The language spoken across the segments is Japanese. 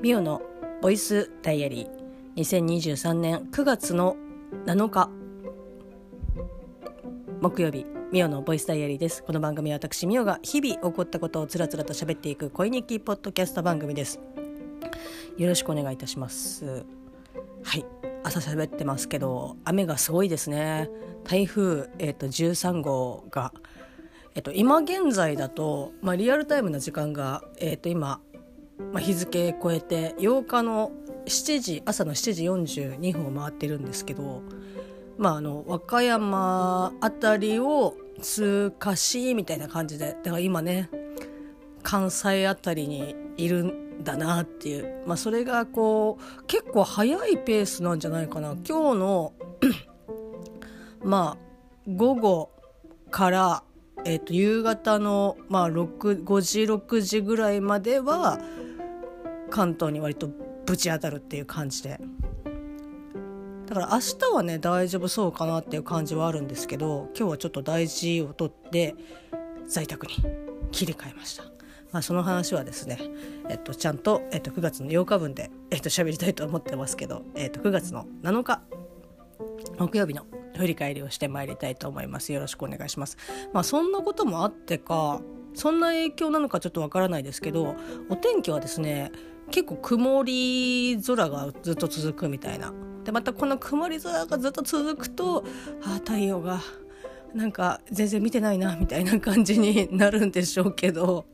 ミオのボイスダイアリー。2023年9月の7日。木曜日ミオのボイスダイアリーです。この番組は私ミオが日々起こったことをつらつらと喋っていく恋日記ポッドキャスト番組です。よろしくお願いいたします。はい。朝喋ってますけど雨がすごいですね。台風、えーと、13号がえっと、今現在だと、まあ、リアルタイムな時間が、えっと、今まあ、日付超えて8日の7時朝の7時42分を回ってるんですけど、まあ、あの和歌山辺りを通過しみたいな感じでだから今ね関西辺りにいるんだなっていう、まあ、それがこう結構早いペースなんじゃないかな。今日のまあ午後からえーと、夕方の、まあ、5時6時ぐらいまでは関東に割とぶち当たるっていう感じで。だから明日はね大丈夫そうかなっていう感じはあるんですけど今日はちょっと大事を取って在宅に切り替えました。まあ、その話はですね、えっと、ちゃんと、えっと、9月の8日分で、えっと、喋りたいと思ってますけど、えっと、9月の7日木曜日の振り返りをしてまいりたいと思います。よろしくお願いします。まあそんなこともあってかそんな影響なのかちょっとわからないですけどお天気はですね結構曇り空がずっと続くみたいな。でまたこの曇り空がずっと続くとあ太陽がなんか全然見てないなみたいな感じになるんでしょうけど。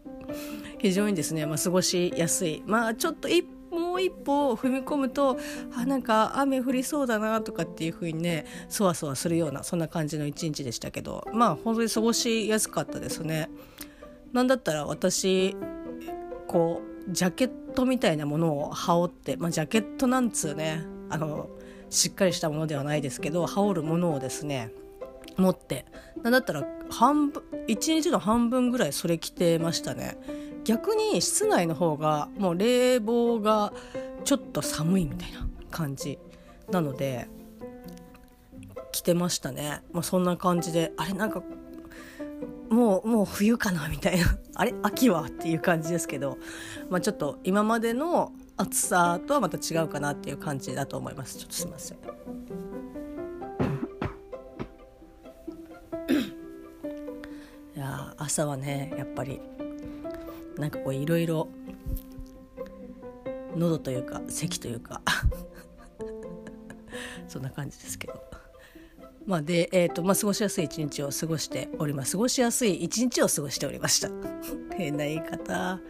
非常にですね、まあ、過ごしやすい。まあちょっと一もう一歩踏み込むとあなんか雨降りそうだなとかっていう風にねそわそわするようなそんな感じの一日でしたけど。まあ本当に過ごしやすかったですね。なんだったら私こうジャケットみたいなものを羽織って、まあ、ジャケットなんつうねあのしっかりしたものではないですけど羽織るものをですね持ってなんだったら半分1日の半分ぐらいそれ着てましたね。逆に室内の方がもう冷房がちょっと寒いみたいな感じなので着てましたね、まあ、そんな感じであれなんかもうもう冬かなみたいな。あれ？秋はっていう感じですけど、まあ、ちょっと今までの暑さとはまた違うかなっていう感じだと思います。ちょっとすいません。いや朝はねやっぱりなんかこういろいろ喉というか咳というか。そんな感じですけど。まあ、で、えーとまあ、過ごしやすい一日を過ごしております。過ごしやすい一日を過ごしておりました。変な言い方。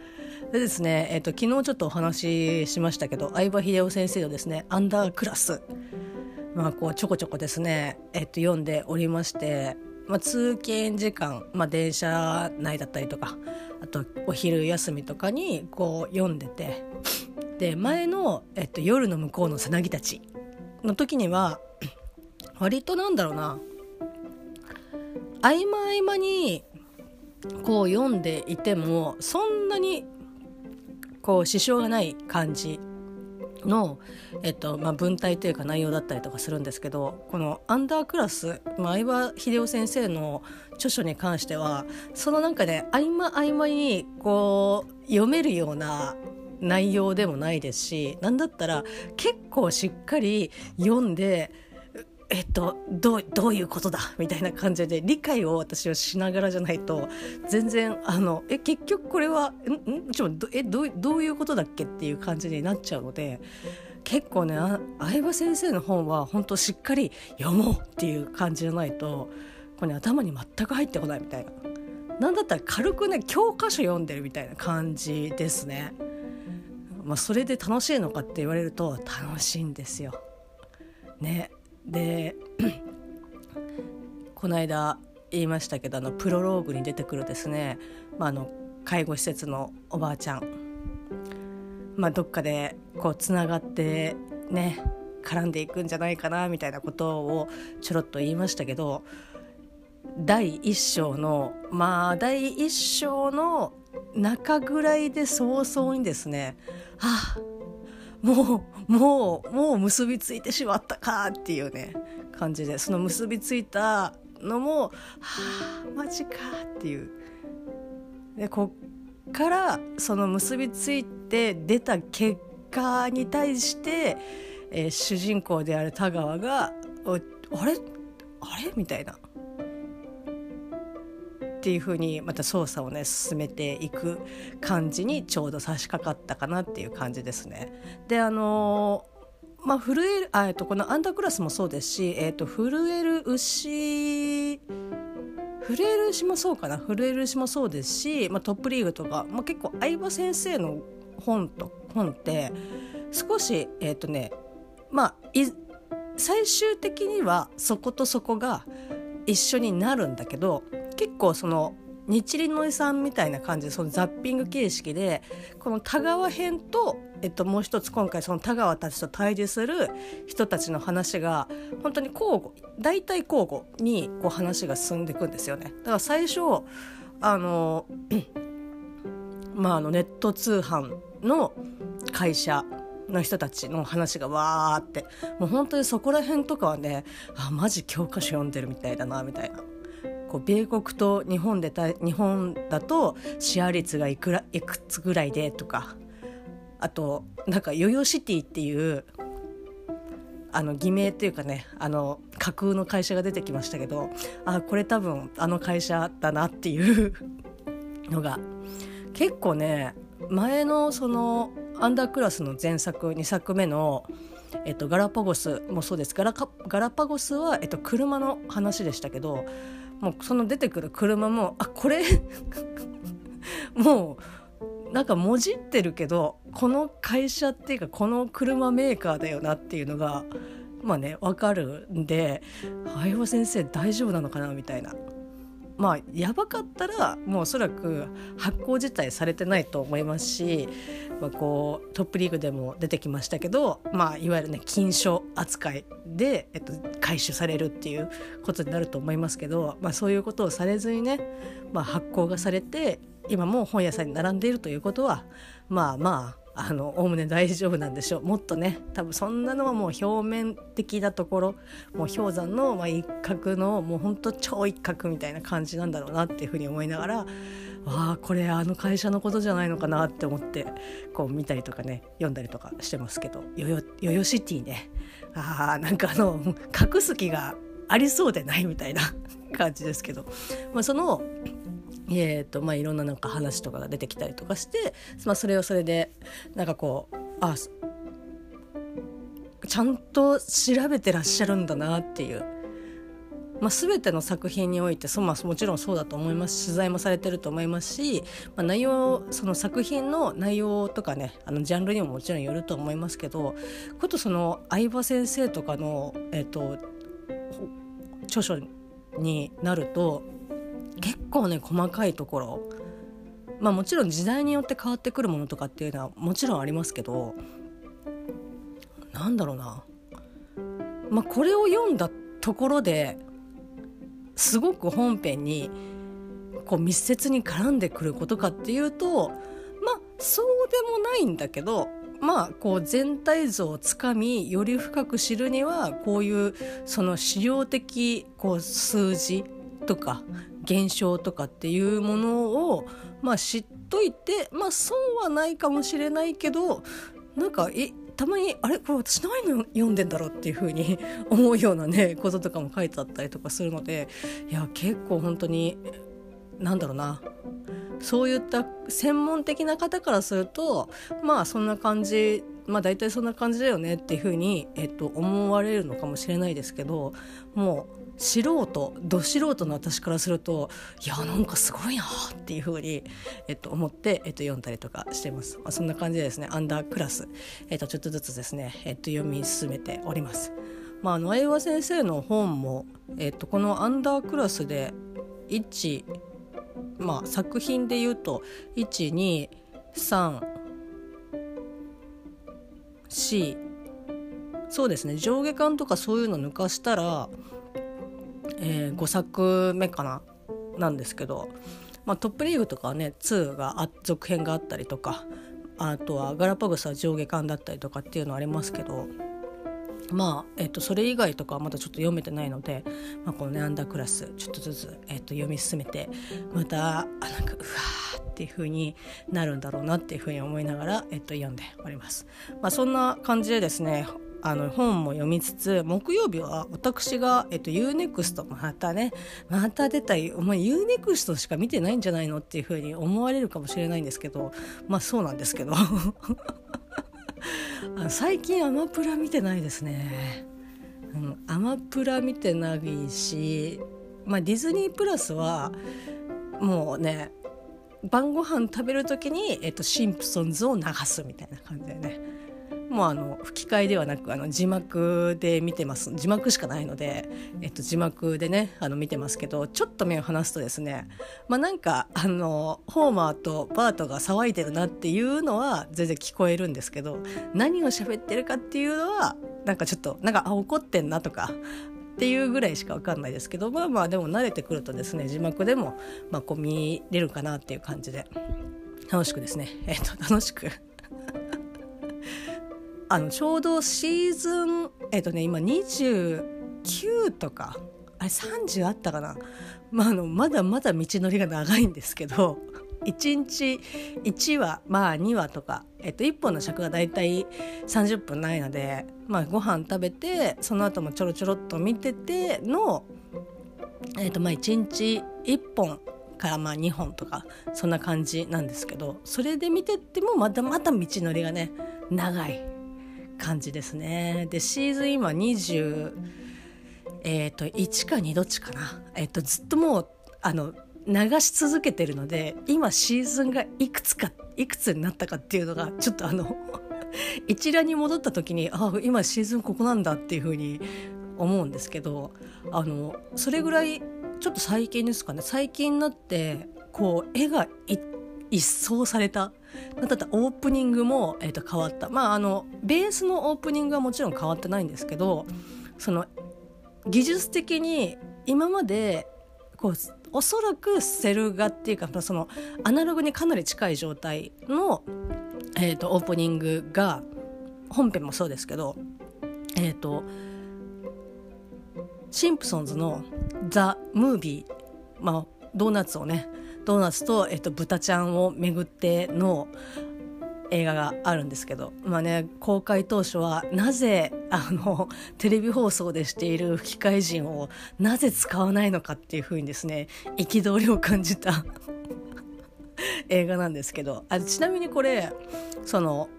でですね、えーと、昨日ちょっとお話ししましたけど相葉秀夫先生のですねアンダークラス。まあこうちょこちょこですね、えーと読んでおりましてまあ、通勤時間、まあ、電車内だったりとかあとお昼休みとかにこう読んでて。で前の、えっと「夜の向こうのさなぎたち」の時には割となんだろうな。合間合間にこう読んでいてもそんなにこう支障がない感じの、えっとまあ、文体というか内容だったりとかするんですけどこのアンダークラス、まあ、相葉秀夫先生の著書に関してはそのなんかね合間合間にこう読めるような内容でもないですし何だったら結構しっかり読んでえっと、どうどういうことだ？みたいな感じで理解を私はしながらじゃないと全然あのえ結局これはんちょえどうどういうことだっけっていう感じになっちゃうので結構ね相葉先生の本は本当しっかり読もうっていう感じじゃないとこれ、ね、頭に全く入ってこないみたいな。なんだったら軽くね教科書読んでるみたいな感じですね。まあ、それで楽しいのかって言われると楽しいんですよ。ねで この間言いましたけどあのプロローグに出てくるですね、まあ、あの介護施設のおばあちゃん、まあ、どっかでこうつながってね絡んでいくんじゃないかなみたいなことをちょろっと言いましたけど第一章のまあ第一章の中ぐらいで早々にですねあもうもうもう結びついてしまったかっていうね感じでその結びついたのもはあマジかっていうでこっからその結びついて出た結家に対して、えー、主人公である田川が「あれ？あれ?」みたいな。っていうふうにまた捜査をね進めていく感じにちょうど差し掛かったかなっていう感じですね。であの、まあ、震えるあ、と、このアンダークラスもそうですし、えっと、震える牛震える牛もそうかな震える牛もそうですし、まあ、トップリーグとか、まあ、結構相葉先生の本と本って少しえっ、とねまあ最終的にはそことそこが一緒になるんだけど結構その日輪の遺産みたいな感じでそのザッピング形式でこの田川編と、えっと、もう一つ今回その田川たちと対峙する人たちの話が本当に交互大体交互にこう話が進んでいくんですよね。だから最初あのまああのネット通販の会社の人たちの話がわーって。もう本当にそこら辺とかはねあマジ教科書読んでるみたいだなみたいな。こう米国と日本で日本だとシェア率がいくらいくつぐらいでとか。あとなんかヨヨシティっていうあの偽名っていうかねあの架空の会社が出てきましたけどあこれ多分あの会社だなっていうのが。結構ね前のそのアンダークラスの前作2作目の、えっと、ガラパゴスもそうです。ガラガラパゴスは、えっと、車の話でしたけどもうその出てくる車もあこれ もうなんかもじってるけどこの会社っていうかこの車メーカーだよなっていうのがまあね分かるんで相葉先生大丈夫なのかなみたいな。まあやばかったらもうおそらく発行自体されてないと思いますし、まあ、こうトップリーグでも出てきましたけど、まあ、いわゆるね禁書扱いで、えっと、回収されるっていうことになると思いますけど、まあ、そういうことをされずにね、まあ、発行がされて今も本屋さんに並んでいるということはまあまああのおおむね大丈夫なんでしょう。もっとね多分そんなのはもう表面的なところもう氷山の、まあ、一角のもうほんと超一角みたいな感じなんだろうなっていうふうに思いながらわあこれあの会社のことじゃないのかなって思ってこう見たりとかね読んだりとかしてますけどヨヨヨヨシティね。あなんかあの 隠す気がありそうでないみたいな感じですけど、まあ、そのえーとまあ、いろんななんか話とかが出てきたりとかして、まあ、それをそれでなんかこうあちゃんと調べてらっしゃるんだなっていう、まあ、全ての作品においてそ、まあ、もちろんそうだと思います取材もされてると思いますし、まあ、内容その作品の内容とかねあのジャンルにももちろんよると思いますけどことその相葉先生とかの、えーと著書になると結構ね細かいところ。まあもちろん時代によって変わってくるものとかっていうのはもちろんありますけどなんだろうな。まあこれを読んだところですごく本編にこう密接に絡んでくることかっていうとまあそうでもないんだけどまあこう全体像をつかみより深く知るにはこういうその資料的こう数字とか現象とかっていうものを、まあ、知っといて、まあ、損はないかもしれないけどなんかえたまにあれ？これ私何の読んでんだろうっていうふうに思うようなね こととかも書いてあったりとかするのでいや結構本当になんだろうな。そういった専門的な方からするとまあそんな感じまあ大体そんな感じだよねっていうふうに、えっと、思われるのかもしれないですけどもう素人ど素人の私からするといやなんかすごいなっていうふうに、えっと、思って、えっと、読んだりとかしてます、まあ、そんな感じでですねアンダークラス、えっと、ちょっとずつですね、えっと、読み進めております。まあ、あの相葉先生の本も、えっと、このアンダークラスで1、まあ、作品で言うと123 4そうですね上下巻とかそういうの抜かしたらえー、5作目かななんですけど、まあ、トップリーグとかはね2があ続編があったりとかあとはガラパゴスは上下巻だったりとかっていうのありますけどまあ、えっと、それ以外とかはまだちょっと読めてないので、まあ、このねアンダークラスちょっとずつ、えっと、読み進めてまたあなんかうわーっていう風になるんだろうなっていう風に思いながら、えっと、読んでおります。まあ、そんな感じでですねあの本も読みつつ木曜日は私が、えっと、UNEXT またねまた出たお前 UNEXT しか見てないんじゃないのっていうふうに思われるかもしれないんですけどまあそうなんですけど。最近アマプラ見てないですね、うん、アマプラ見てないし、まあ、ディズニープラスはもうね晩ご飯食べる時に、えっと、シンプソンズを流すみたいな感じでね。もうあの吹き替えではなくあの字幕で見てます。字幕しかないので、えっと、字幕でねあの見てますけどちょっと目を離すとですねまあなんかあのホーマーとバートが騒いでるなっていうのは全然聞こえるんですけど何を喋ってるかっていうのはなんかちょっとなんかあ怒ってんなとかっていうぐらいしか分かんないですけどまあまあでも慣れてくるとですね字幕でもまあこう見れるかなっていう感じで。楽しくですね。えっと楽しく。あのちょうどシーズンえっ、とね今29とかあれ30あったかな、まあ、あのまだまだ道のりが長いんですけど 1日1話まあ2話とか、えっと、1本の尺がだいたい30分ないので、まあ、ご飯食べてその後もちょろちょろっと見てての、えっと、まあ1日1本からまあ2本とかそんな感じなんですけどそれで見てってもまだまだ道のりがね長い。感じですね。でシーズン今20えっ、ー、と1か2どっちかな、えっ、ー、とずっともうあの流し続けてるので今シーズンがいくつかいくつになったかっていうのがちょっとあの 一覧に戻った時にああ今シーズンここなんだっていうふうに思うんですけどあのそれぐらいちょっと最近ですかね最近になってこう絵が一掃されただってオープニングも、えー、と変わった。まああのベースのオープニングはもちろん変わってないんですけどその技術的に今までこうおそらくセル画っていうかそのアナログにかなり近い状態の、えーと、オープニングが本編もそうですけどえっ、ー、とシンプソンズの「ザ・ムービー」まあドーナツをねドーナツと、えっと、豚ちゃんを巡っての映画があるんですけど、まあね、公開当初はなぜあのテレビ放送でしている吹き替え人をなぜ使わないのかっていうふうにですね憤りを感じた 映画なんですけど。あちなみにこれその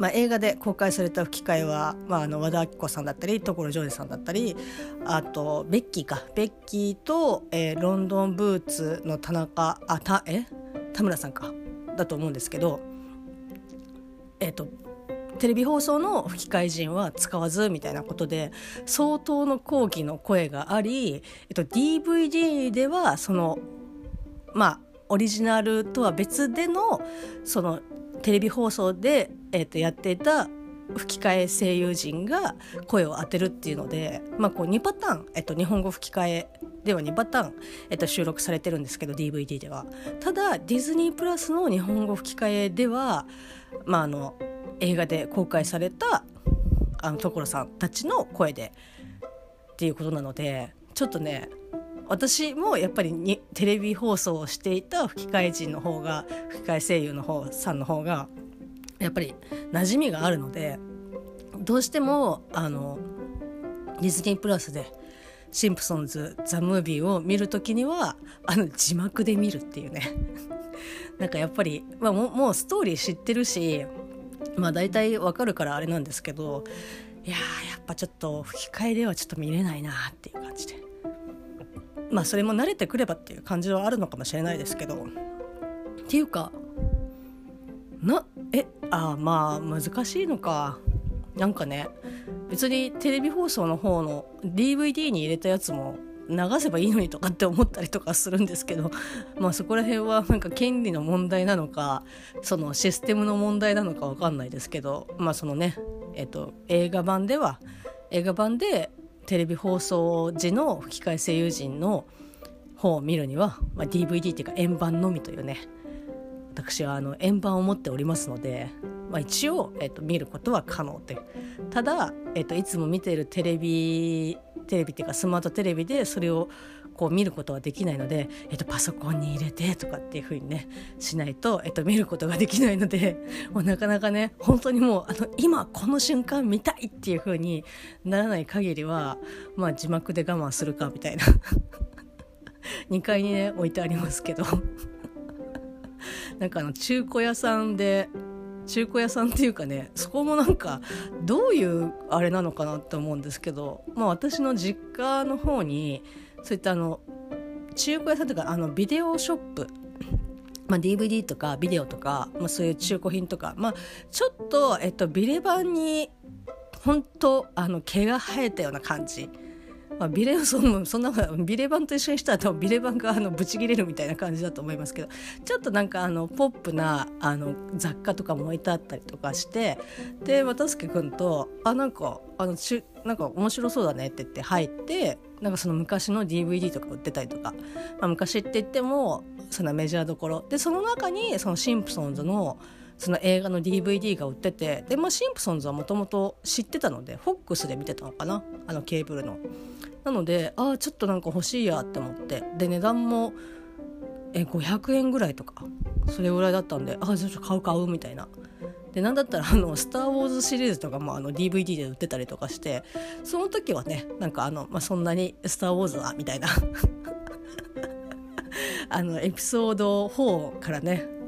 まあ、映画で公開された吹き替えは、まあ、あの和田アキ子さんだったり所ジョージさんだったりあとベッキーか。ベッキーと、えー、ロンドンブーツの田中あたえ？田村さんか。だと思うんですけどえっ、ー、とテレビ放送の吹き替え人は使わずみたいなことで相当の抗議の声があり、えっと、DVD ではそのまあオリジナルとは別でのそのテレビ放送で、えー、とやっていた吹き替え声優陣が声を当てるっていうので、まあ、こう2パターン、えっと、日本語吹き替えでは2パターン、えっと、収録されてるんですけど DVD では。ただディズニープラスの日本語吹き替えでは、まあ、あの映画で公開されたあの所さんたちの声でっていうことなのでちょっとね私もやっぱりにテレビ放送をしていた吹き替え人の方が吹き替え声優の方さんの方がやっぱり馴染みがあるのでどうしてもあのディズニープラスで「シンプソンズ・ザ・ムービー」を見る時にはあの字幕で見るっていうね なんかやっぱり、まあ、ももうストーリー知ってるしまあ大体わかるからあれなんですけどいややっぱちょっと吹き替えではちょっと見れないなっていう感じで。まあそれも慣れてくればっていう感じはあるのかもしれないですけどっていうかなえあまあ難しいのか。なんかね別にテレビ放送の方の DVD に入れたやつも流せばいいのにとかって思ったりとかするんですけどまあそこら辺はなんか権利の問題なのかそのシステムの問題なのか分かんないですけどまあそのねえっと映画版では映画版でテレビ放送時の吹き替え声優陣の方を見るには、まあ、DVD っていうか円盤のみというね私はあの円盤を持っておりますのでまあ、一応、えっと、見ることは可能で。ただ、えっと、いつも見ているテレビテレビっていうかスマートテレビでそれをこう見ることはできないので、えっと、パソコンに入れてとかっていう風にねしないと、えっと、見ることができないので もうなかなかね本当にもうあの今この瞬間見たいっていう風にならない限りは、まあ、字幕で我慢するかみたいな。2階にね置いてありますけど。なんかあの中古屋さんで中古屋さんっていうかねそこもなんかどういうあれなのかなって思うんですけど、まあ、私の実家の方にそういったあの中古屋さんというかあのビデオショップまあ、DVD とかビデオとか、まあ、そういう中古品とか、まあ、ちょっと、えっと、ビレ版に本当あの毛が生えたような感じ。まあ、ビレそそんなビレ版と一緒にしたらビレ版があのブチ切れるみたいな感じだと思いますけどちょっとなんかあのポップなあの雑貨とかも置いてあったりとかしてで渡助君と「あなんかあのちなんか面白そうだね」って言って入ってなんかその昔の DVD とか売ってたりとか、まあ、昔って言ってもそのメジャーどころでその中にそのシンプソンズのその映画の DVD が売っててで、まあ、シンプソンズはもともと知ってたので FOX で見てたのかな？あのケーブルの。なのでああちょっとなんか欲しいやって思ってで値段もえ500円ぐらいとかそれぐらいだったんでああちょっと買う買うみたいな。でなんだったらあの「スター・ウォーズ」シリーズとかもあの DVD で売ってたりとかしてその時はねなんかあの、まあ、そんなに「スター・ウォーズは」みたいな あのエピソード4からね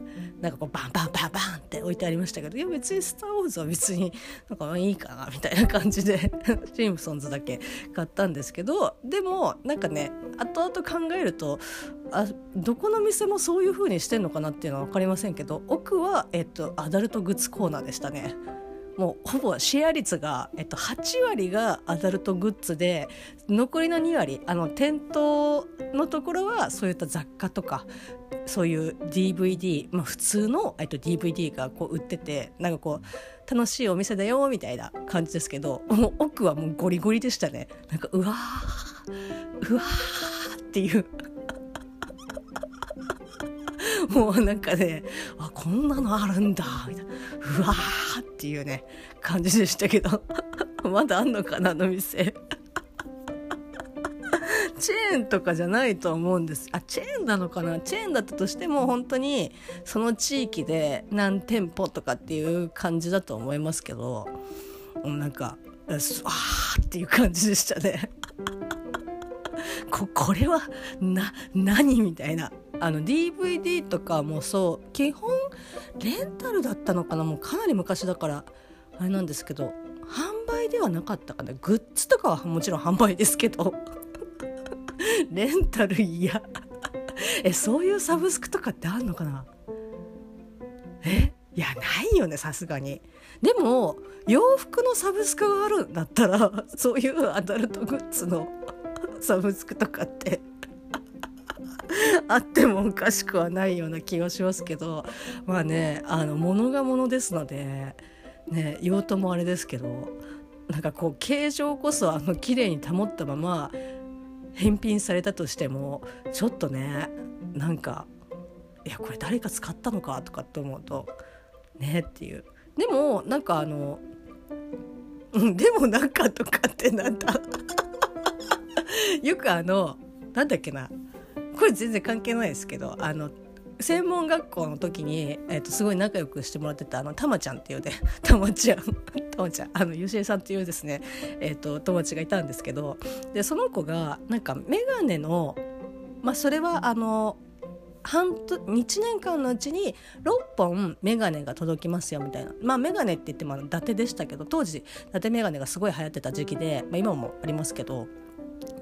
なんかこうバンバンバンバンって置いてありましたけどいや別に「スター・ウォーズ」は別になんかいいかなみたいな感じでシンプソンズだけ買ったんですけどでもなんかね後々考えるとあどこの店もそういう風にしてんのかなっていうのは分かりませんけど奥は、えっと、アダルトグッズコーナーでしたね。もうほぼシェア率が、えっと、8割がアダルトグッズで残りの2割あの店頭のところはそういった雑貨とかそういう DVD、まあ、普通の、えっと、DVD がこう売っててなんかこう楽しいお店だよみたいな感じですけどもう奥はもうゴリゴリでしたね。なんかうわーうわーっていう もうなんかねあこんなのあるんだみたいな。うわーっていうね感じでしたけど。まだあんのかなあの店。チェーンとかじゃないと思うんです。あチェーンなのかな？チェーンだったとしても本当にその地域で何店舗とかっていう感じだと思いますけどなんかわーっていう感じでしたね。ここれはな何？みたいな。あの DVD とかもそう基本レンタルだったのかなもうかなり昔だから。あれなんですけど販売ではなかったかな。グッズとかはもちろん販売ですけど。レンタル嫌。えそういうサブスクとかってあんのかな？え？いやないよねさすがに。でも洋服のサブスクがあるんだったらそういうアダルトグッズの サブスクとかって あってもおかしくはないような気がしますけど。まあねあの物が物ですのでね用途もあれですけどなんかこう形状こそあの綺麗に保ったまま返品されたとしてもちょっとねなんかいやこれ誰か使ったのか？とかって思うとねっていう。でもなんかあのでもなんかとかってなんだ。よくあのなんだっけな。これ全然関係ないですけどあの専門学校の時に、えーと、すごい仲良くしてもらってたあのたまちゃんっていうね たまちゃんたまちゃんあの吉江さんっていうですね、えーと、友達がいたんですけどでその子がなんか眼鏡のまあそれはあの半1年間のうちに6本眼鏡が届きますよみたいな。まあ眼鏡って言っても伊達でしたけど当時伊達眼鏡がすごい流行ってた時期で、まあ、今もありますけど。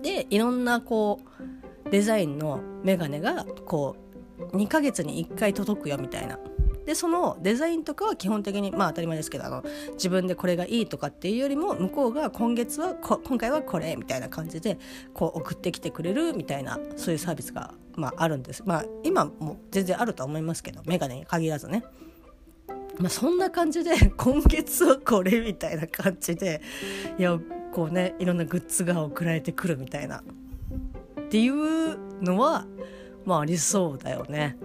でいろんなこうデザインの眼鏡がこう2ヶ月に1回届くよみたいな。でそのデザインとかは基本的にまあ当たり前ですけどあの自分でこれがいいとかっていうよりも向こうが今月はこ今回はこれみたいな感じでこう送ってきてくれるみたいなそういうサービスが、まあ、あるんですまあ今も全然あるとは思いますけどメガネに限らずね。まあ、そんな感じで今月はこれみたいな感じでいやこうねいろんなグッズが送られてくるみたいなっていうのはまあありそうだよね。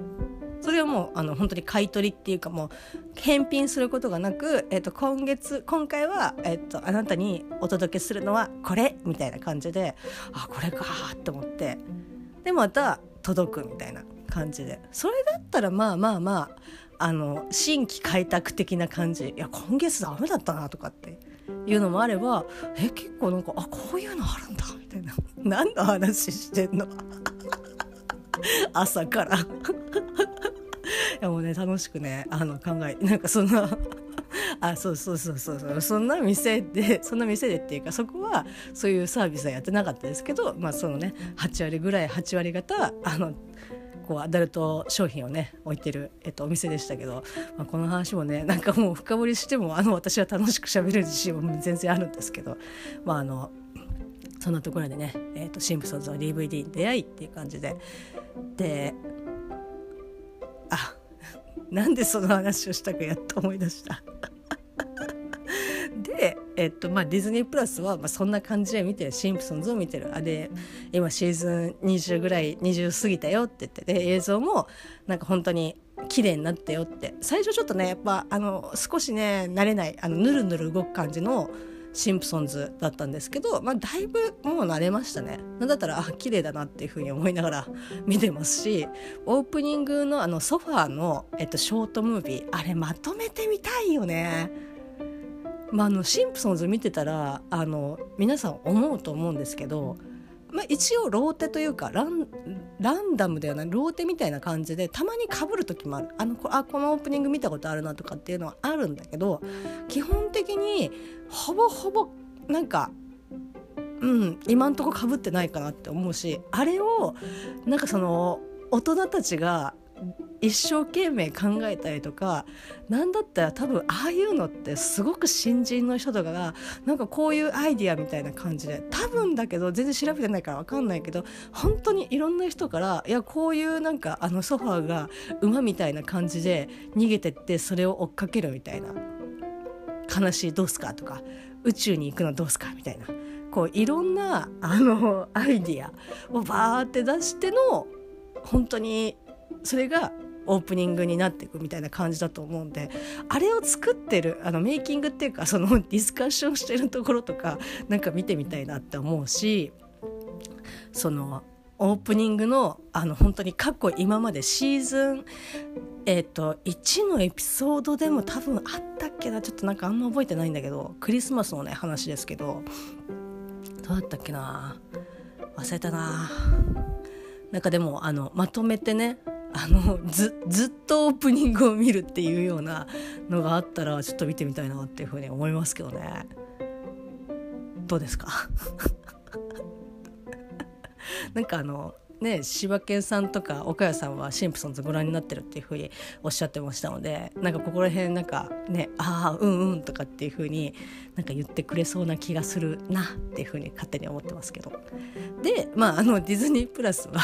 それはもうあの本当に買い取りっていうかもう返品することがなく、えー、と今月今回は、えー、とあなたにお届けするのはこれみたいな感じであこれかと思ってでまた届くみたいな感じで。それだったらまあまあまああの新規開拓的な感じ。いや今月ダメだったなとかっていうのもあればえ結構なんかあこういうのあるんだみたいな。何の話してんの？朝から。いやもうね楽しくねあの考えなんかそんなあそうそうそうそうそうそんな店でそんな店でっていうかそこはそういうサービスはやってなかったですけどまあそのね8割ぐらい8割方あのこうアダルト商品をね置いてる、えっと、お店でしたけど、まあ、この話もね なんかもう深掘りしてもあの私は楽しく喋る自信も全然あるんですけどまああのそんなところでね、えーと、シンプソンズの DVD に出会いっていう感じでであなんでその話をしたかやっと思い出した、えっとまあ、ディズニープラスは、まあ、そんな感じで見てるシンプソンズを見てる。あで今シーズン20ぐらい20過ぎたよって言ってで映像もなんか本当に綺麗になったよって。最初ちょっとねやっぱあの少しね慣れないあのぬるぬる動く感じのシンプソンズだったんですけど、まあ、だいぶもう慣れましたね。なんだったらあ綺麗だなっていうふうに思いながら 見てますしオープニングのあのソファーの、えっと、ショートムービーあれまとめてみたいよね。まあ、あのシンプソンズ見てたらあの皆さん思うと思うんですけどまあ、一応ローテというかランランダムではないローテみたいな感じでたまにかぶる時もある。あのあこのオープニング見たことあるなとかっていうのはあるんだけど基本的にほぼほぼなんかうん今んとこかぶってないかなって思うしあれをなんかその大人たちが一生懸命考えたりとか何だったら多分ああいうのってすごく新人の人とかがなんかこういうアイディアみたいな感じで多分だけど全然調べてないから分かんないけど本当にいろんな人からいやこういうなんかあのソファーが馬みたいな感じで逃げてってそれを追っかけるみたいな。悲しいどうすかとか宇宙に行くのどうすかみたいな。こういろんなあのアイディアをバーって出しての本当にそれがオープニングになっていくみたいな感じだと思うんであれを作ってるあのメイキングっていうかそのディスカッションしてるところとかなんか見てみたいなって思うしそのオープニングのあの本当に過去今までシーズンえっ、ー、と1のエピソードでも多分あったっけなちょっとなんかあんま覚えてないんだけどクリスマスのね話ですけどどうだったっけな忘れたな。なんかでもあのまとめてねあのずずっとオープニングを見るっていうようなのがあったらちょっと見てみたいなっていうふうに思いますけどね。どうですか？なんかあのね柴犬さんとか岡谷さんはシンプソンズご覧になってるっていうふうにおっしゃってましたのでなんかここら辺なんかねああうんうんとかっていうふうになんか言ってくれそうな気がするなっていうふうに勝手に思ってますけど。でまああのディズニープラスは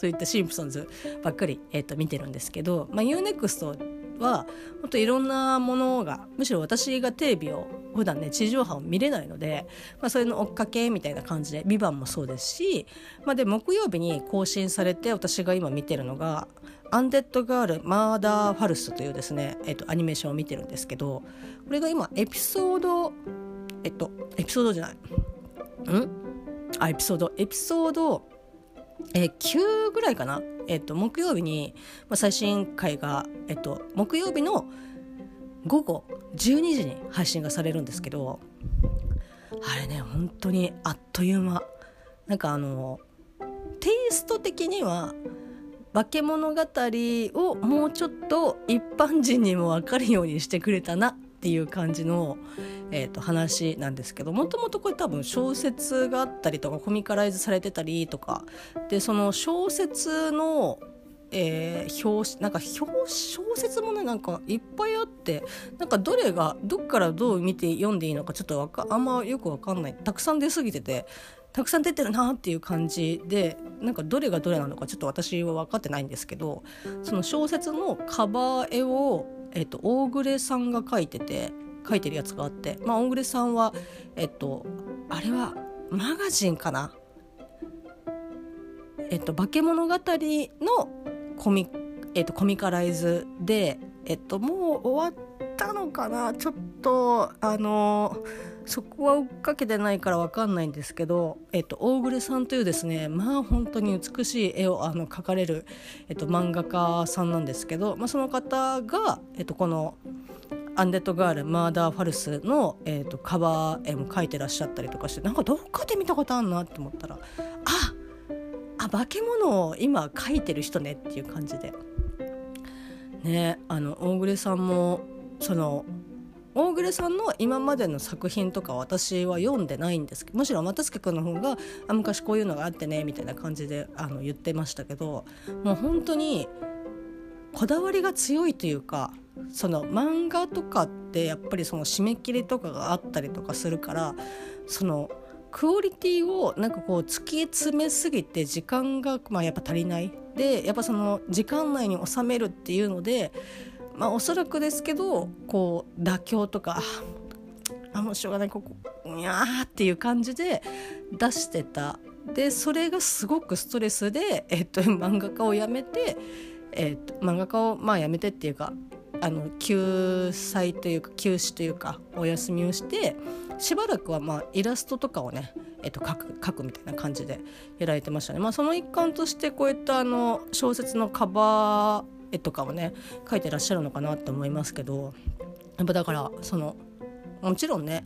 そういったシンプソンズばっかり、えー、と見てるんですけど、まあ、UNEXT はもっといろんなものがむしろ私がテレビを普段ね地上波を見れないので、まあ、それの追っかけみたいな感じで「ビバンもそうですし、まあ、で木曜日に更新されて私が今見てるのが「アンデッド・ガール・マーダー・ファルス」というですね、えっと、アニメーションを見てるんですけどこれが今エピソードえっとエピソードじゃない。ん？あエピソード。エピソードえー、9ぐらいかな、えっと、木曜日に、まあ、最新回が、えっと、木曜日の午後12時に配信がされるんですけどあれね本当にあっという間。なんかあのテイスト的には化け物語をもうちょっと一般人にも分かるようにしてくれたなっていう感じの、えー、と話なんですけどもともとこれ多分小説があったりとかコミカライズされてたりとかでその小説のえー、表なんか表小説もねなんかいっぱいあってなんかどれがどっからどう見て読んでいいのかちょっとかあんまよくわかんない。たくさん出過ぎててたくさん出てるなっていう感じでなんかどれがどれなのかちょっと私は分かってないんですけどその小説のカバー絵を、えっと大暮さんが書いてて書いてるやつがあって、まあ、大暮さんはえっとあれはマガジンかな？えっと化け物語のコミえっと、コミカライズで、えっと、もう終わったのかな？ちょっとあのそこは追っかけてないから分かんないんですけど、えっと、大暮さんというですねまあ本当に美しい絵をあの描かれる、えっと、漫画家さんなんですけど、まあ、その方が、えっと、この「アンデッド・ガール・マーダー・ファルスの」えっと、カバー絵も描いてらっしゃったりとかしてなんかどっかで見たことあるなって思ったらああ化け物を今描いてる人ねっていう感じで。ねあの大暮さんもその大暮さんの今までの作品とか私は読んでないんですけどむしろ又助君の方があ昔こういうのがあってねみたいな感じであの言ってましたけどもう本当にこだわりが強いというかその漫画とかってやっぱりその締め切りとかがあったりとかするからそのクオリティをなんかこう突き詰めすぎて時間がまあやっぱ足りない。でやっぱその時間内に収めるっていうのでまあおそらくですけどこう妥協とかあもうしょうがないここいやーっていう感じで出してたでそれがすごくストレスで、えっと、漫画家を辞めて、えっと、漫画家をまあ辞めてっていうかあの休載というか休止というかお休みをしてしばらくはまあイラストとかをね、えっと、描く描くみたいな感じでやられてましたね。まあ、その一環としてこういったあの小説のカバー絵とかをね描いてらっしゃるのかなと思いますけどやっぱだからそのもちろんね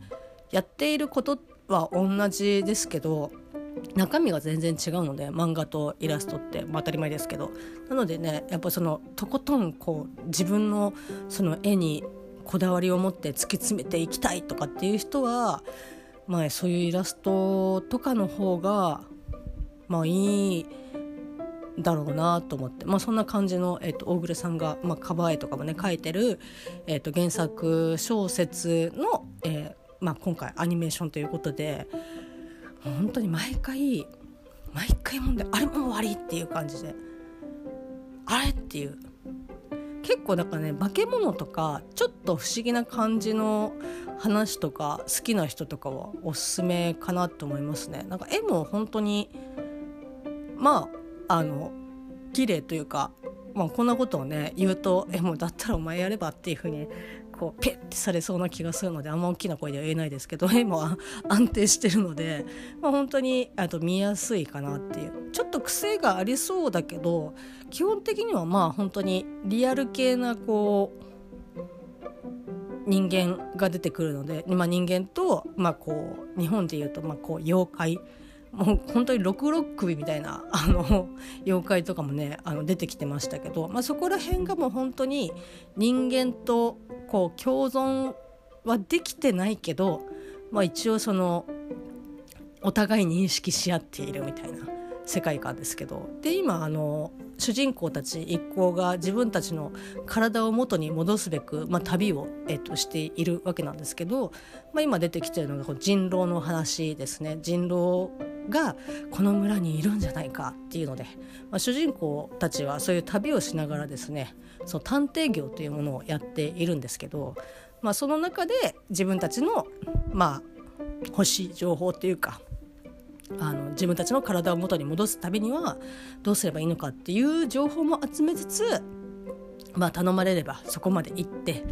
やっていることは同じですけど中身が全然違うので漫画とイラストって、まあ、当たり前ですけど。なのでねやっぱそのとことんこう自分のその絵にこだわりを持って突き詰めていきたいとかっていう人は、まあ、そういうイラストとかの方がまあいいだろうなと思って、まあ、そんな感じの、えーと、大暮さんが、まあ、カバー絵とかもね書いてる、えーと、原作小説の、えーまあ、今回アニメーションということで本当に毎回毎回読んであれもう終わりっていう感じであれっていう。結構だからね化け物とかちょっと不思議な感じの話とか好きな人とかはおすすめかなと思いますね。なんか絵も本当にまああの綺麗というかまあ、こんなことをね言うと「えもうだったらお前やれば」っていうふうにこうピッてされそうな気がするのであんま大きな声では言えないですけど今安定してるので、まあ、本当にあと見やすいかなっていう。ちょっと癖がありそうだけど基本的にはまあ本当にリアル系なこう人間が出てくるので、まあ、人間と、まあ、こう日本でいうとまあこう妖怪もう本当に六六首みたいなあの 妖怪とかもねあの出てきてましたけど、まあ、そこら辺がもう本当に人間とこう共存はできてないけど、まあ、一応そのお互い認識し合っているみたいな世界観ですけど。で今あの主人公たち一行が自分たちの体を元に戻すべく、まあ、旅を、えっと、しているわけなんですけど、まあ、今出てきてるのが人狼の話ですね。人狼がこの村にいるんじゃないかっていうので、まあ、主人公たちはそういう旅をしながらですねその探偵業というものをやっているんですけど、まあ、その中で自分たちの、まあ、欲しい情報っていうかあの自分たちの体を元に戻すためにはどうすればいいのかっていう情報も集めつつ、まあ、頼まれればそこまで行って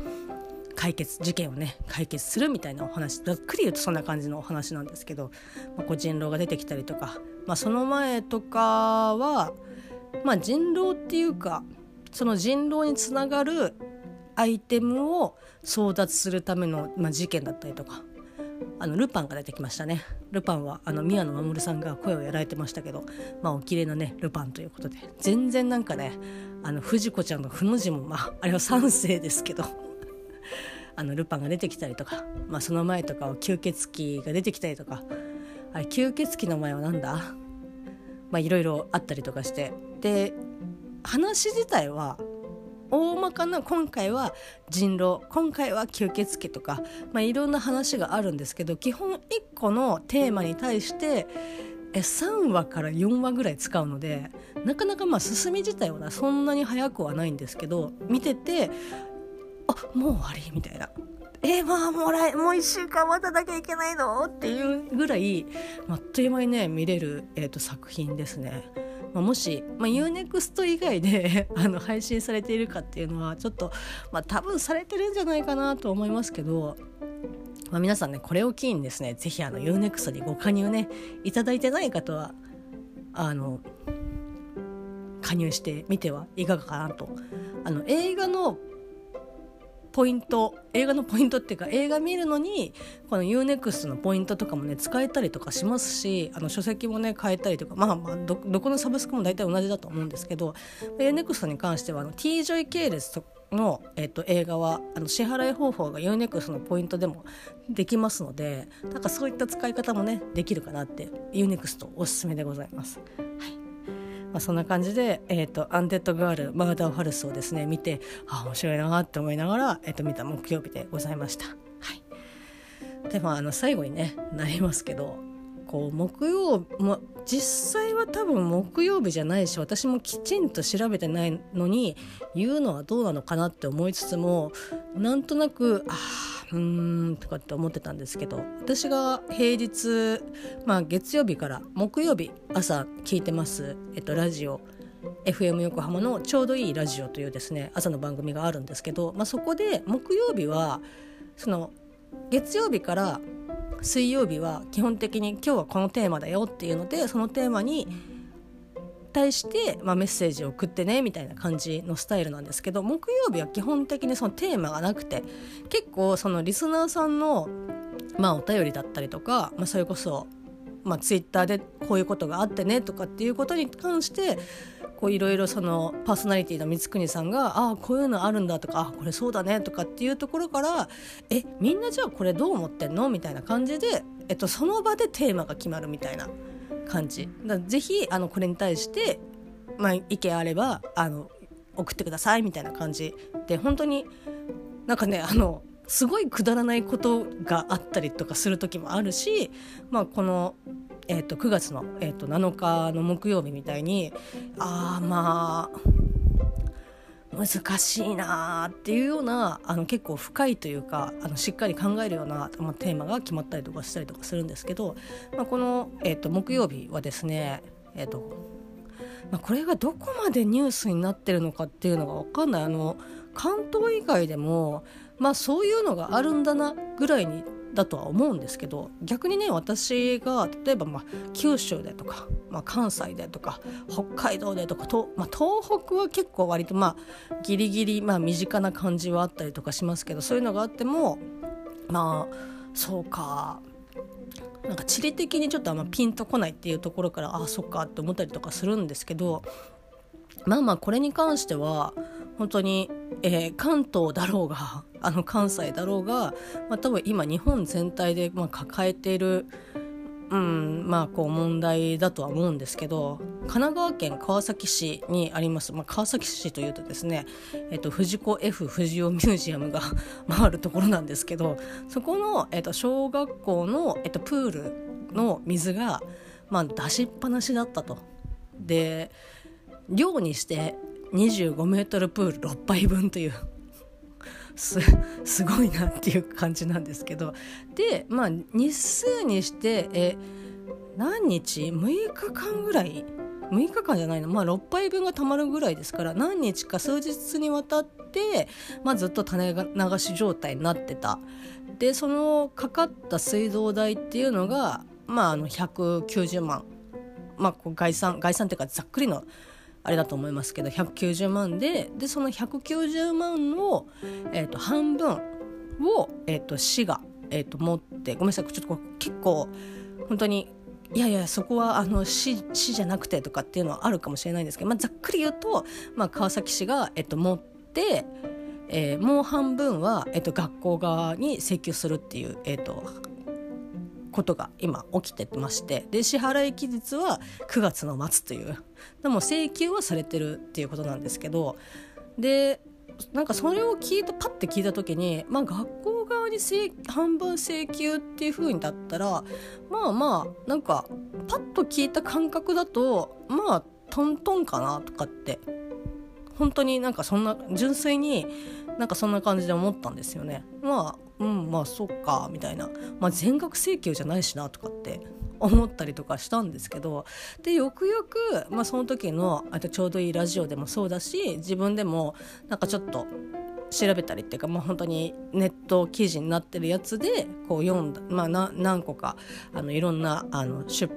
解決事件をね解決するみたいなお話ざっくり言うとそんな感じのお話なんですけど、まあ、こう人狼が出てきたりとか、まあ、その前とかは、まあ、人狼っていうかその人狼につながるアイテムを争奪するための、まあ、事件だったりとかあのルパンが出てきましたね。ルパンはあの宮野真守さんが声をやられてましたけどまあお綺麗なねルパンということで。全然なんかねあの藤子ちゃんの「ふ」の字もまああれは3世ですけどあのルパンが出てきたりとか、まあ、その前とかは吸血鬼が出てきたりとかあれ吸血鬼の前は何だ？まあいろいろあったりとかして。で話自体は大まかな今回は人狼今回は吸血鬼とか、まあ、いろんな話があるんですけど基本1個のテーマに対して3話から4話ぐらい使うのでなかなかまあ進み自体はそんなに早くはないんですけど見ててあもう終わりみたいな。えー、まあもらえもう1週間待たなきゃいけないの？っていうぐらいあっという間にね見れる、えーと作品ですね。まあ、もし、まあ、UNEXT 以外で あの配信されているかっていうのはちょっと、まあ、多分されてるんじゃないかなと思いますけど、まあ、皆さんねこれを機にですね是非 UNEXT にご加入ねいただいてない方はあの加入してみてはいかがかなと。あの映画のポイント映画のポイントっていうか映画見るのにこの U-NEXT のポイントとかもね使えたりとかしますしあの書籍もね買えたりとかまあまあどこのサブスクも大体同じだと思うんですけど UNEXT に関してはあの T ジョイ系列の、えっと、映画はあの支払い方法が UNEXT のポイントでもできますのでなんかそういった使い方もねできるかなって UNEXT おすすめでございます。まあ、そんな感じで、えーと、アンデッドガールマーダーファルスをですね見てあ面白いなって思いながら、えーと、見た木曜日でございました。はい、でまああの最後にねなりますけどこう木曜も実際は多分木曜日じゃないし私もきちんと調べてないのに言うのはどうなのかなって思いつつもなんとなくああうーんとかって思ってたんですけど私が平日、まあ、月曜日から木曜日朝聞いてます、えっと、ラジオ。FM 横浜のちょうどいいラジオというですね朝の番組があるんですけど、まあ、そこで木曜日はその月曜日から水曜日は基本的に今日はこのテーマだよっていうのでそのテーマに対して、まあ、メッセージを送ってねみたいな感じのスタイルなんですけど木曜日は基本的にそのテーマがなくて結構そのリスナーさんの、まあ、お便りだったりとか、まあ、それこそ、まあ、ツイッターでこういうことがあってねとかっていうことに関していろいろそのパーソナリティの光國さんが「ああこういうのあるんだ」とか「あこれそうだね」とかっていうところから「えみんなじゃあこれどう思ってんの?」みたいな感じで、えっと、その場でテーマが決まるみたいな。感じ。だぜひあのこれに対して、まあ、意見あればあの送ってくださいみたいな感じ。で本当になんかねあのすごいくだらないことがあったりとかする時もあるし、まあ、この、えーと、9月の、えーと、7日の木曜日みたいにああまあ難しいなっていうようなあの結構深いというかあのしっかり考えるような、まあ、テーマが決まったりとかしたりとかするんですけど、まあ、この、えーと、木曜日はですね、えーとまあ、これがどこまでニュースになってるのかっていうのが分かんない。あの関東以外でも、まあ、そういうのがあるんだなぐらいにだとは思うんですけど逆にね私が例えばまあ九州でとか、まあ、関西でとか北海道でとかと、まあ、東北は結構割とまあギリギリまあ身近な感じはあったりとかしますけどそういうのがあってもまあそうかなんか地理的にちょっとあんまピンとこないっていうところからああそっかって思ったりとかするんですけどまあまあこれに関しては本当に、えー、関東だろうがあの関西だろうが、まあ、多分今日本全体でまあ抱えている、うんまあ、こう問題だとは思うんですけど神奈川県川崎市にあります、まあ、川崎市というとですね、えっと、藤子 F 不二雄ミュージアムが 回るところなんですけどそこの、えっと、小学校の、えっと、プールの水が、まあ、出しっぱなしだったと。で量にして25メートルプール6杯分という すごいなっていう感じなんですけど。でまあ日数にしてえ何日？6日間ぐらい？6日間じゃないの、まあ、6杯分がたまるぐらいですから何日か数日にわたって、まあ、ずっと種流し状態になってた。でそのかかった水道代っていうのが、まあ、あの190万、まあ、概算概算っていうかざっくりのあれだと思いますけど190万ででその190万の、えーと、半分を、えーと、市が、えーと、持ってごめんなさいちょっと結構本当にいやいやそこはあの市市じゃなくてとかっていうのはあるかもしれないんですけど、まあ、ざっくり言うと、まあ、川崎市が、えー、と持って、えー、もう半分は、えー、と学校側に請求するっていう、えー、とことが今起きてましてで支払い期日は9月の末という。でも請求はされてるっていうことなんですけどでなんかそれを聞いたパッて聞いた時に、まあ、学校側に半分請求っていう風にだったらまあまあなんかパッと聞いた感覚だとまあトントンかなとかって本当になんかそんな純粋になんかそんな感じで思ったんですよね。まあうんまあそっかみたいな、まあ、全額請求じゃないしなとかって思ったりとかしたんですけどでよくよく、まあ、その時のあとちょうどいいラジオでもそうだし自分でもなんかちょっと調べたりっていうか、まあ、本当にネット記事になってるやつでこう読んだ、まあ、何個かあのいろんなあの出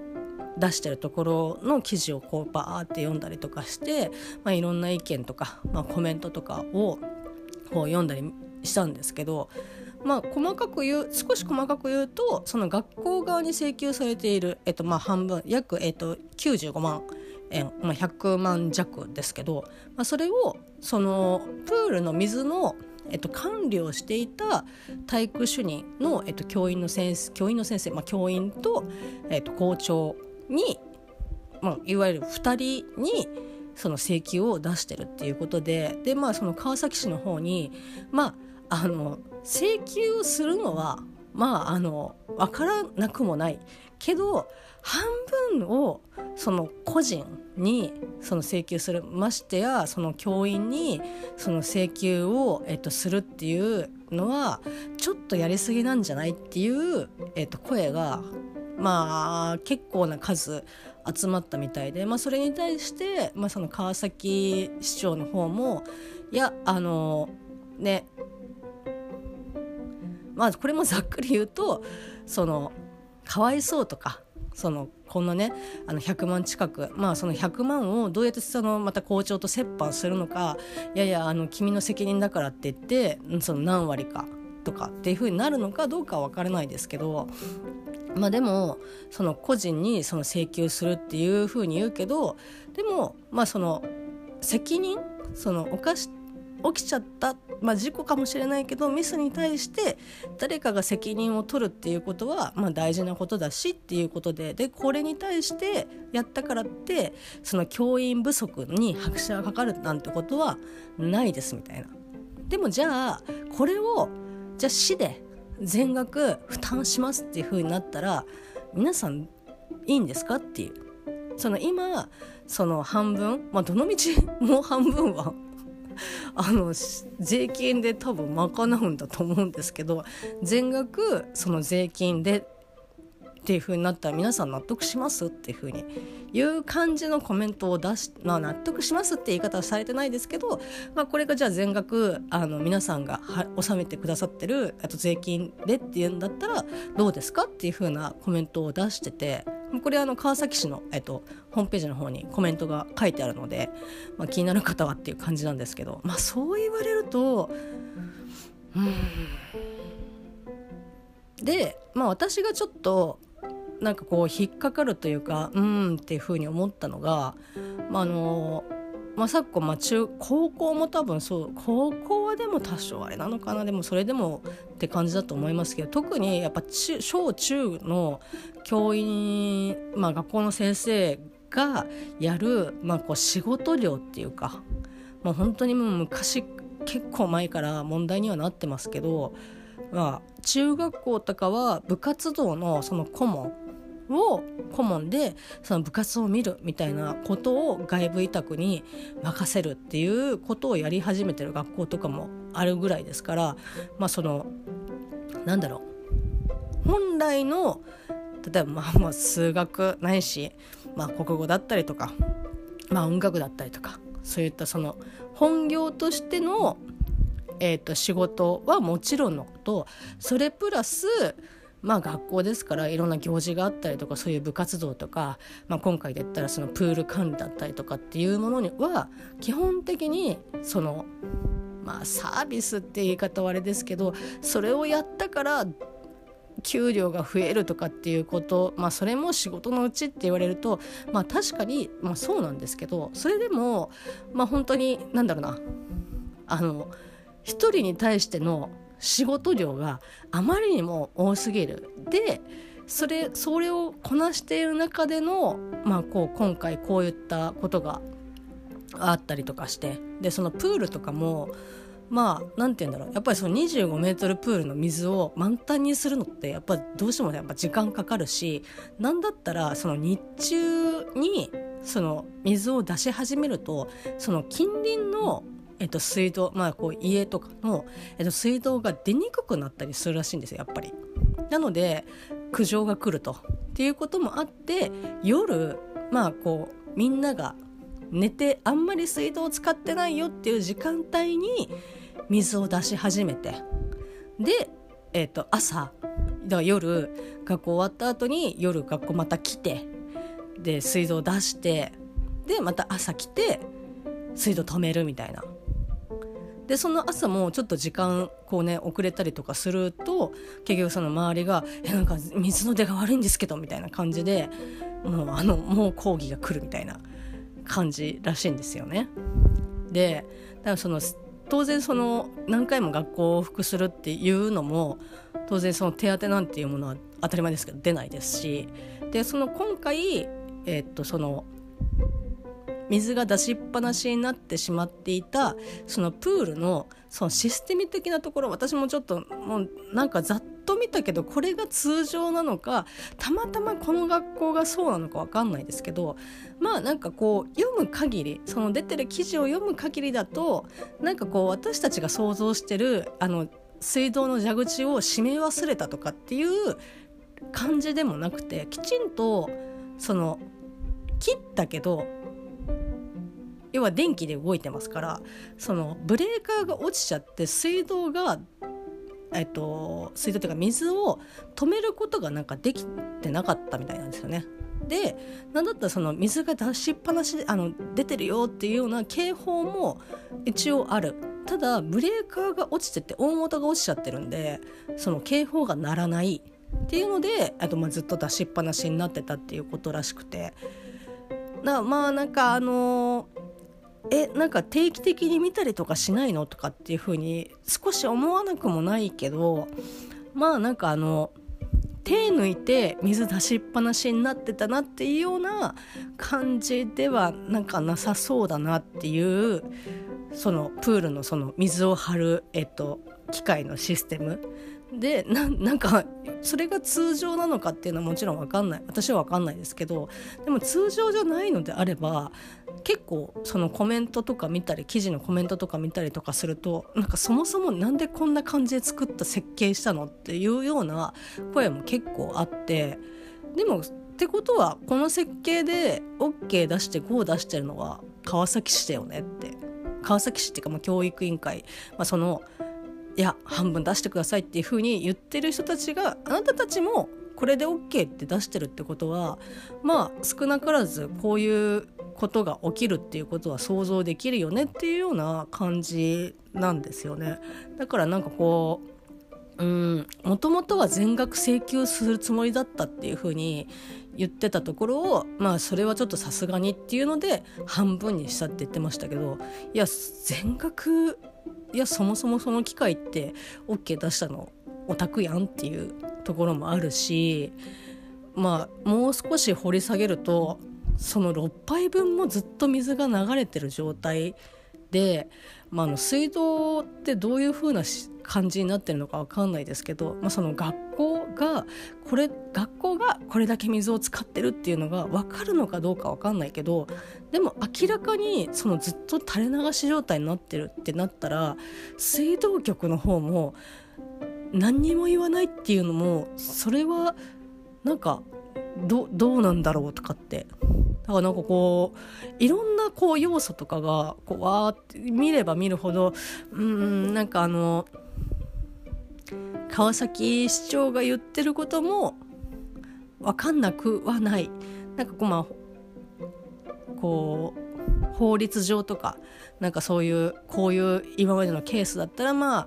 出してるところの記事をこうバーって読んだりとかして、まあ、いろんな意見とか、まあ、コメントとかをこう読んだりしたんですけど、まあ、細かく言う少し細かく言うとその学校側に請求されている、えっと、まあ半分約、えっと、95万円、まあ、100万弱ですけど、まあ、それをそのプールの水のえっと、管理をしていた体育主任の、えっと、教員の先生教員の先生、まあ、教員と、えっと、校長に、まあ、いわゆる2人にその請求を出してるっていうことでで、まあ、その川崎市の方に、まあ、あの請求をするのはまああの分からなくもない。けど半分をその個人にその請求するましてやその教員にその請求を、えっと、するっていうのはちょっとやりすぎなんじゃないっていう、えっと、声がまあ結構な数集まったみたいで、まあ、それに対して、まあ、その川崎市長の方もいやあのねまあこれもざっくり言うとそのかわいそうとかそのこのねあの100万近くまあその100万をどうやってそのまた校長と折半するのかいやいやあの君の責任だからって言ってその何割かとかっていうふうになるのかどうかは分からないですけどまあでもその個人にその請求するっていうふうに言うけどでもまあその責任その犯し起きちゃった、まあ、事故かもしれないけどミスに対して誰かが責任を取るっていうことは、まあ、大事なことだしっていうことででこれに対してやったからってその教員不足に拍車がかかるなんてことはないですみたいな。でもじゃあこれをじゃあ市で全額負担しますっていう風になったら皆さんいいんですかっていう。その今その半分まあどのみちもう半分は あの税金で多分賄うんだと思うんですけど全額その税金でっていう風になったら皆さん納得しますっていう風にいう感じのコメントを出し、まあ、納得しますって言い方はされてないですけど、まあ、これがじゃあ全額あの皆さんが納めてくださってるあと税金でっていうんだったらどうですかっていう風なコメントを出しててこれあの川崎市の、えっと、ホームページの方にコメントが書いてあるので、まあ、気になる方はっていう感じなんですけど、まあ、そう言われるとうん。で、まあ、私がちょっとなんかこう引っかかるというかうんっていうふうに思ったのが、まあ、あのまあ、昨今、まあ、中高校も多分そう高校はでも多少あれなのかなでもそれでもって感じだと思いますけど特にやっぱ小中の教員、まあ、学校の先生がやる、まあ、こう仕事量っていうか、まあ、本当にもう昔結構前から問題にはなってますけど、まあ、中学校とかは部活動のその顧問を顧問でその部活を見るみたいなことを外部委託に任せるっていうことをやり始めてる学校とかもあるぐらいですからまあそのなんだろう本来の例えばまあまあ数学ないし、まあ、国語だったりとか、まあ、音楽だったりとかそういったその本業としての、えー、と仕事はもちろんのことそれプラスまあ学校ですからいろんな行事があったりとかそういう部活動とか、まあ、今回で言ったらそのプール管理だったりとかっていうものには基本的にそのまあサービスって言い方はあれですけどそれをやったから給料が増えるとかっていうことまあそれも仕事のうちって言われるとまあ確かに、まあ、そうなんですけどそれでもまあ本当に何だろうな。あの一人に対しての仕事量があまりにも多すぎる。でそれそれをこなしている中での、まあ、こう今回こういったことがあったりとかして。でそのプールとかもまあ何て言うんだろう。やっぱりその25メートルプールの水を満タンにするのってやっぱどうしてもやっぱ時間かかるし何だったらその日中にその水を出し始めるとその近隣のえっと、水道、まあ、こう家とかの、えっと、水道が出にくくなったりするらしいんですよやっぱり。なので苦情が来るとっていうこともあって夜まあこうみんなが寝てあんまり水道を使ってないよっていう時間帯に水を出し始めてで、えー、と朝だ夜学校終わった後に夜学校また来てで水道出してでまた朝来て水道止めるみたいな。でその朝もちょっと時間こうね遅れたりとかすると結局その周りが「えなんか水の出が悪いんですけど」みたいな感じでもうあのもう講義が来るみたいな感じらしいんですよね。でだからその当然その何回も学校を往復するっていうのも当然その手当なんていうものは当たり前ですけど出ないですしでその今回、えー、っとその水が出しっぱなしになってしまっていたそのプールのそのシステム的なところ私もちょっともうなんかざっと見たけどこれが通常なのかたまたまこの学校がそうなのか分かんないですけどまあなんかこう読む限りその出てる記事を読む限りだとなんかこう私たちが想像してるあの水道の蛇口を閉め忘れたとかっていう感じでもなくてきちんとその切ったけど要は電気で動いてますからそのブレーカーが落ちちゃって水道がえっと、水道というか水を止めることがなんかできてなかったみたいなんですよね。でなんだったらその水が出しっぱなしあの出てるよっていうような警報も一応ある。ただブレーカーが落ちてて大元が落ちちゃってるんでその警報が鳴らない。っていうのであとまあずっと出しっぱなしになってたっていうことらしくて。なまあなんかあのーえなんか定期的に見たりとかしないのとかっていうふうに少し思わなくもないけどまあなんかあの手抜いて水出しっぱなしになってたなっていうような感じではなんかなさそうだなっていうそのプールのその水を張る、えっと、機械のシステムでなんかそれが通常なのかっていうのはもちろん分かんない。私は分かんないですけどでも通常じゃないのであれば結構そのコメントとか見たり記事のコメントとか見たりとかするとなんかそもそも何でこんな感じで作った設計したのっていうような声も結構あってでもってことはこの設計で OK 出して GO 出してるのは川崎市だよねって。川崎市っていうかまあ教育委員会、まあ、そのいや半分出してくださいっていうふうに言ってる人たちがあなたたちもこれで OK って出してるってことはまあ少なからずこういうことが起きるっていうことは想像できるよねっていうような感じなんですよね。だからなんかこううんもともとは全額請求するつもりだったっていうふうに言ってたところをまあそれはちょっとさすがにっていうので半分にしたって言ってましたけどいや全額いやそもそもその機械って OK 出したのオタクやんっていうところもあるしまあもう少し掘り下げるとその6杯分もずっと水が流れてる状態で、まあ、の水道ってどういう風な感じになってるのか分かんないですけど、まあ、その学校がこれ学校がこれだけ水を使ってるっていうのが分かるのかどうか分かんないけどでも明らかにそのずっと垂れ流し状態になってるってなったら水道局の方も何にも言わないっていうのもそれはなんかどどうなんだろうとかって。だからなんかこういろんなこう要素とかがこうわーって見れば見るほどうんなんかあの川崎市長が言ってることも分かんなくはない。なんかこうまあこう法律上とかなんかそういうこういう今までのケースだったらまあ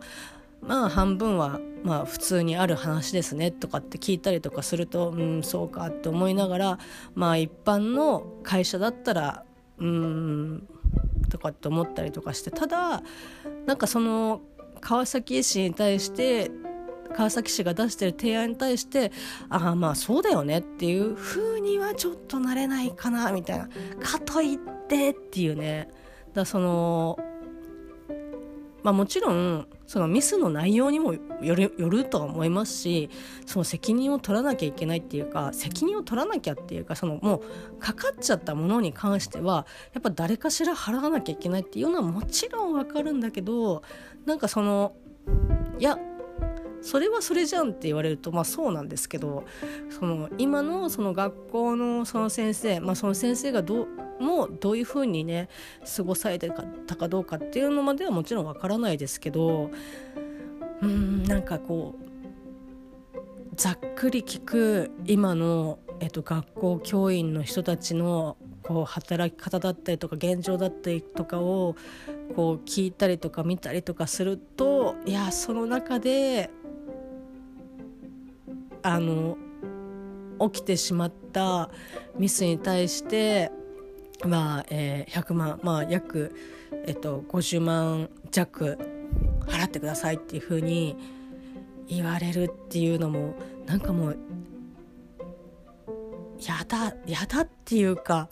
まあ半分はまあ普通にある話ですねとかって聞いたりとかするとうんそうかって思いながらまあ一般の会社だったらうんとかって思ったりとかしてただなんかその川崎市に対して川崎市が出してる提案に対してああまあそうだよねっていう風にはちょっとなれないかなみたいな。かといってっていうね。だそのまあもちろんそのミスの内容にもよるよるとは思いますしその責任を取らなきゃいけないっていうか責任を取らなきゃっていうかそのもうかかっちゃったものに関してはやっぱ誰かしら払わなきゃいけないっていうのはもちろんわかるんだけどなんかそのいやそれはそれじゃんって言われるとまあそうなんですけどその今のその学校のその先生、まあ、その先生がどうもどういうふうにね過ごされてたかどうかっていうのまではもちろんわからないですけどうんなんかこうざっくり聞く今の、えっと、学校教員の人たちのこう働き方だったりとか現状だったりとかをこう聞いたりとか見たりとかするといやその中であの起きてしまったミスに対してまあ、えー、100万まあ約、えっと、50万弱払ってくださいっていうふうに言われるっていうのもなんかもうやだやだっていうか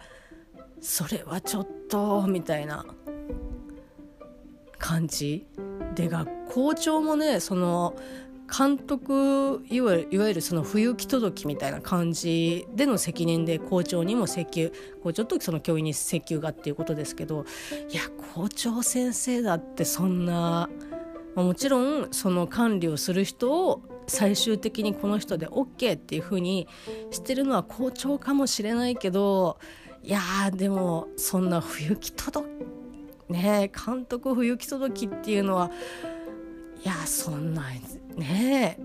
それはちょっとみたいな感じ。で学校長もねその監督いわゆるその不行き届きみたいな感じでの責任で校長にも請求校長とその教員に請求がっていうことですけどいや校長先生だってそんなまあもちろんその管理をする人を最終的にこの人で OK っていうふうにしてるのは校長かもしれないけどいやでもそんな不行き届きね監督不行き届きっていうのはいやそんなね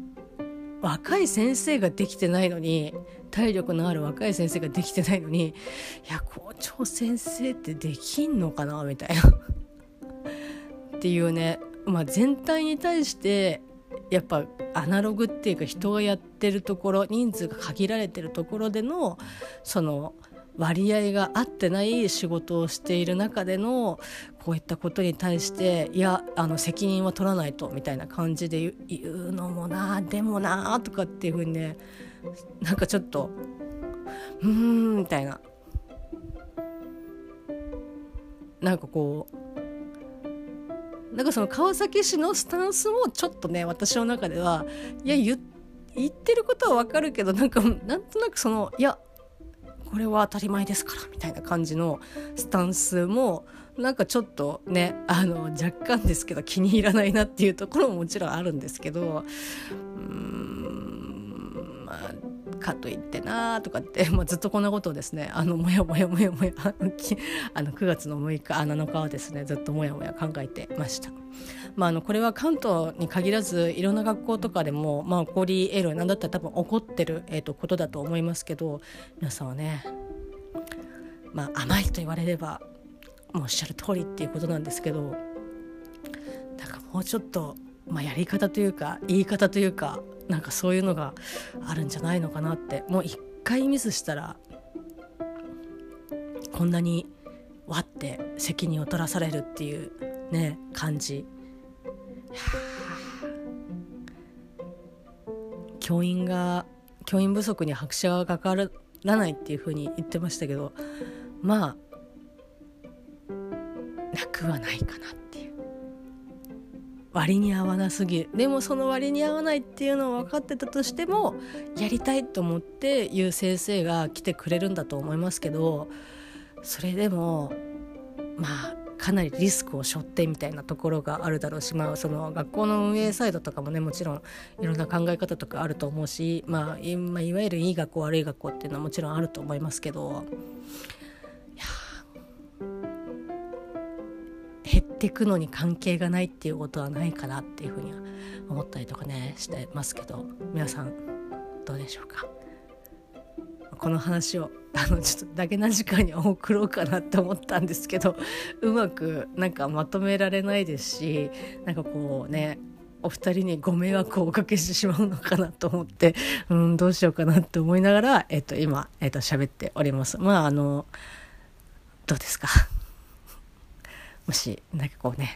若い先生ができてないのに体力のある若い先生ができてないのにいや校長先生ってできんのかなみたいな。っていうね、まあ、全体に対してやっぱアナログっていうか人がやってるところ人数が限られてるところでのその割合が合ってない仕事をしている中でのこういったことに対していやあの責任は取らないとみたいな感じで言うのもなでもなとかっていうふうにねなんかちょっとうーんみたいな。なんかこうなんかその川崎市のスタンスもちょっとね私の中ではいや言ってることはわかるけどなんかなんとなくそのいやこれは当たり前ですからみたいな感じのスタンスもなんかちょっとねあの若干ですけど気に入らないなっていうところももちろんあるんですけどうーんまあかといってなとかって、まあ、ずっとこんなことをですねあのもやもやもやもや あの9月の6日あ7日はですねずっともやもや考えてました。まあ、あのこれは関東に限らずいろんな学校とかでも、まあ、起こり得るなんだったら多分起こってる、えー、とことだと思いますけど皆さんはね、まあ、甘いと言われればもうおっしゃる通りっていうことなんですけどなんかもうちょっと、まあ、やり方というか言い方というかなんかそういうのがあるんじゃないのかなって。もう一回ミスしたらこんなにわって責任を取らされるっていうね感じ。教員が教員不足に拍車がかからないっていうふうに言ってましたけどまあなくはないかなっていう。割に合わなすぎる。でもその割に合わないっていうのを分かってたとしてもやりたいと思って言う先生が来てくれるんだと思いますけどそれでもまあかなりリスクを背負ってみたいなところがあるだろうし、まあ、その学校の運営サイドとかもねもちろんいろんな考え方とかあると思うし、まあ、いまあ、いわゆるいい学校悪い学校っていうのはもちろんあると思いますけどていくのに関係がないっていうことはないかなっていうふうには思ったりとかねしてますけど皆さんどうでしょうか？この話をあのちょっとだけな時間に送ろうかなって思ったんですけど うまくなんかまとめられないですしなんかこうねお二人にご迷惑をおかけしてしまうのかなと思って、うん、どうしようかなって思いながら、えっと、今、えっと、喋っております。まあ、あの、どうですか？もし、なんかこうね、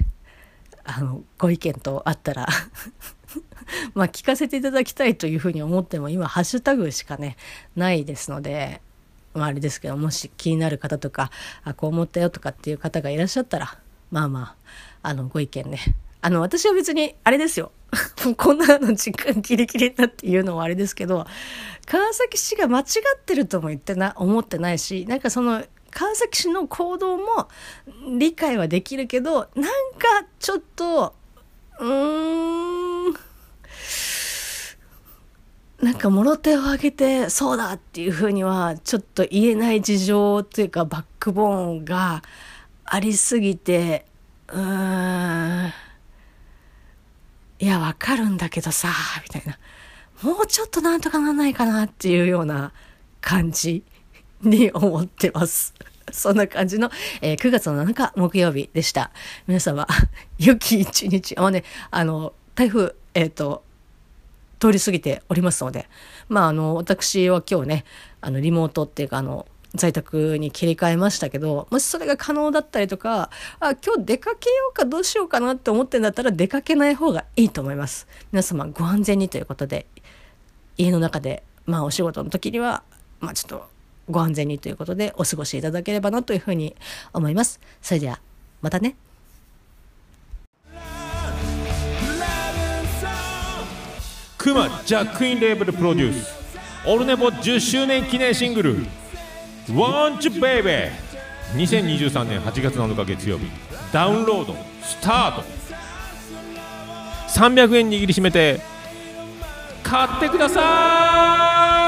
あの、ご意見とあったら まあ、聞かせていただきたいというふうに思っても、今、ハッシュタグしかね、ないですので、まあ、あれですけど、もし気になる方とか、あ、こう思ったよとかっていう方がいらっしゃったら、まあまあ、あの、ご意見ね。あの、私は別に、あれですよ。こんなの時間ギリギリだっていうのはあれですけど、川崎市が間違ってるとも言ってな、思ってないし、なんかその、川崎市の行動も理解はできるけど、なんかちょっと、うーん、なんかもろ手を挙げてそうだっていうふうにはちょっと言えない事情というかバックボーンがありすぎてうーんいやわかるんだけどさみたいな。もうちょっとなんとかならないかなっていうような感じ。に思ってます。そんな感じの、えー、9月の7日木曜日でした。皆様、良き一日。あね、あの、台風、えっ、ー、と、通り過ぎておりますので、まあ、あの、私は今日ね、あの、リモートっていうか、あの、在宅に切り替えましたけど、もしそれが可能だったりとか、あ、今日出かけようかどうしようかなって思ってんだったら出かけない方がいいと思います。皆様ご安全にということで、家の中で、まあお仕事の時には、まあちょっとご安全にということでお過ごしいただければなというふうに思います。それでは、またね。クマジャックインレーベルプロデュースオルネポ10周年記念シングル「Want You Baby」2023年8月7日月曜日。ダウンロードスタート。300円握りしめて買ってください。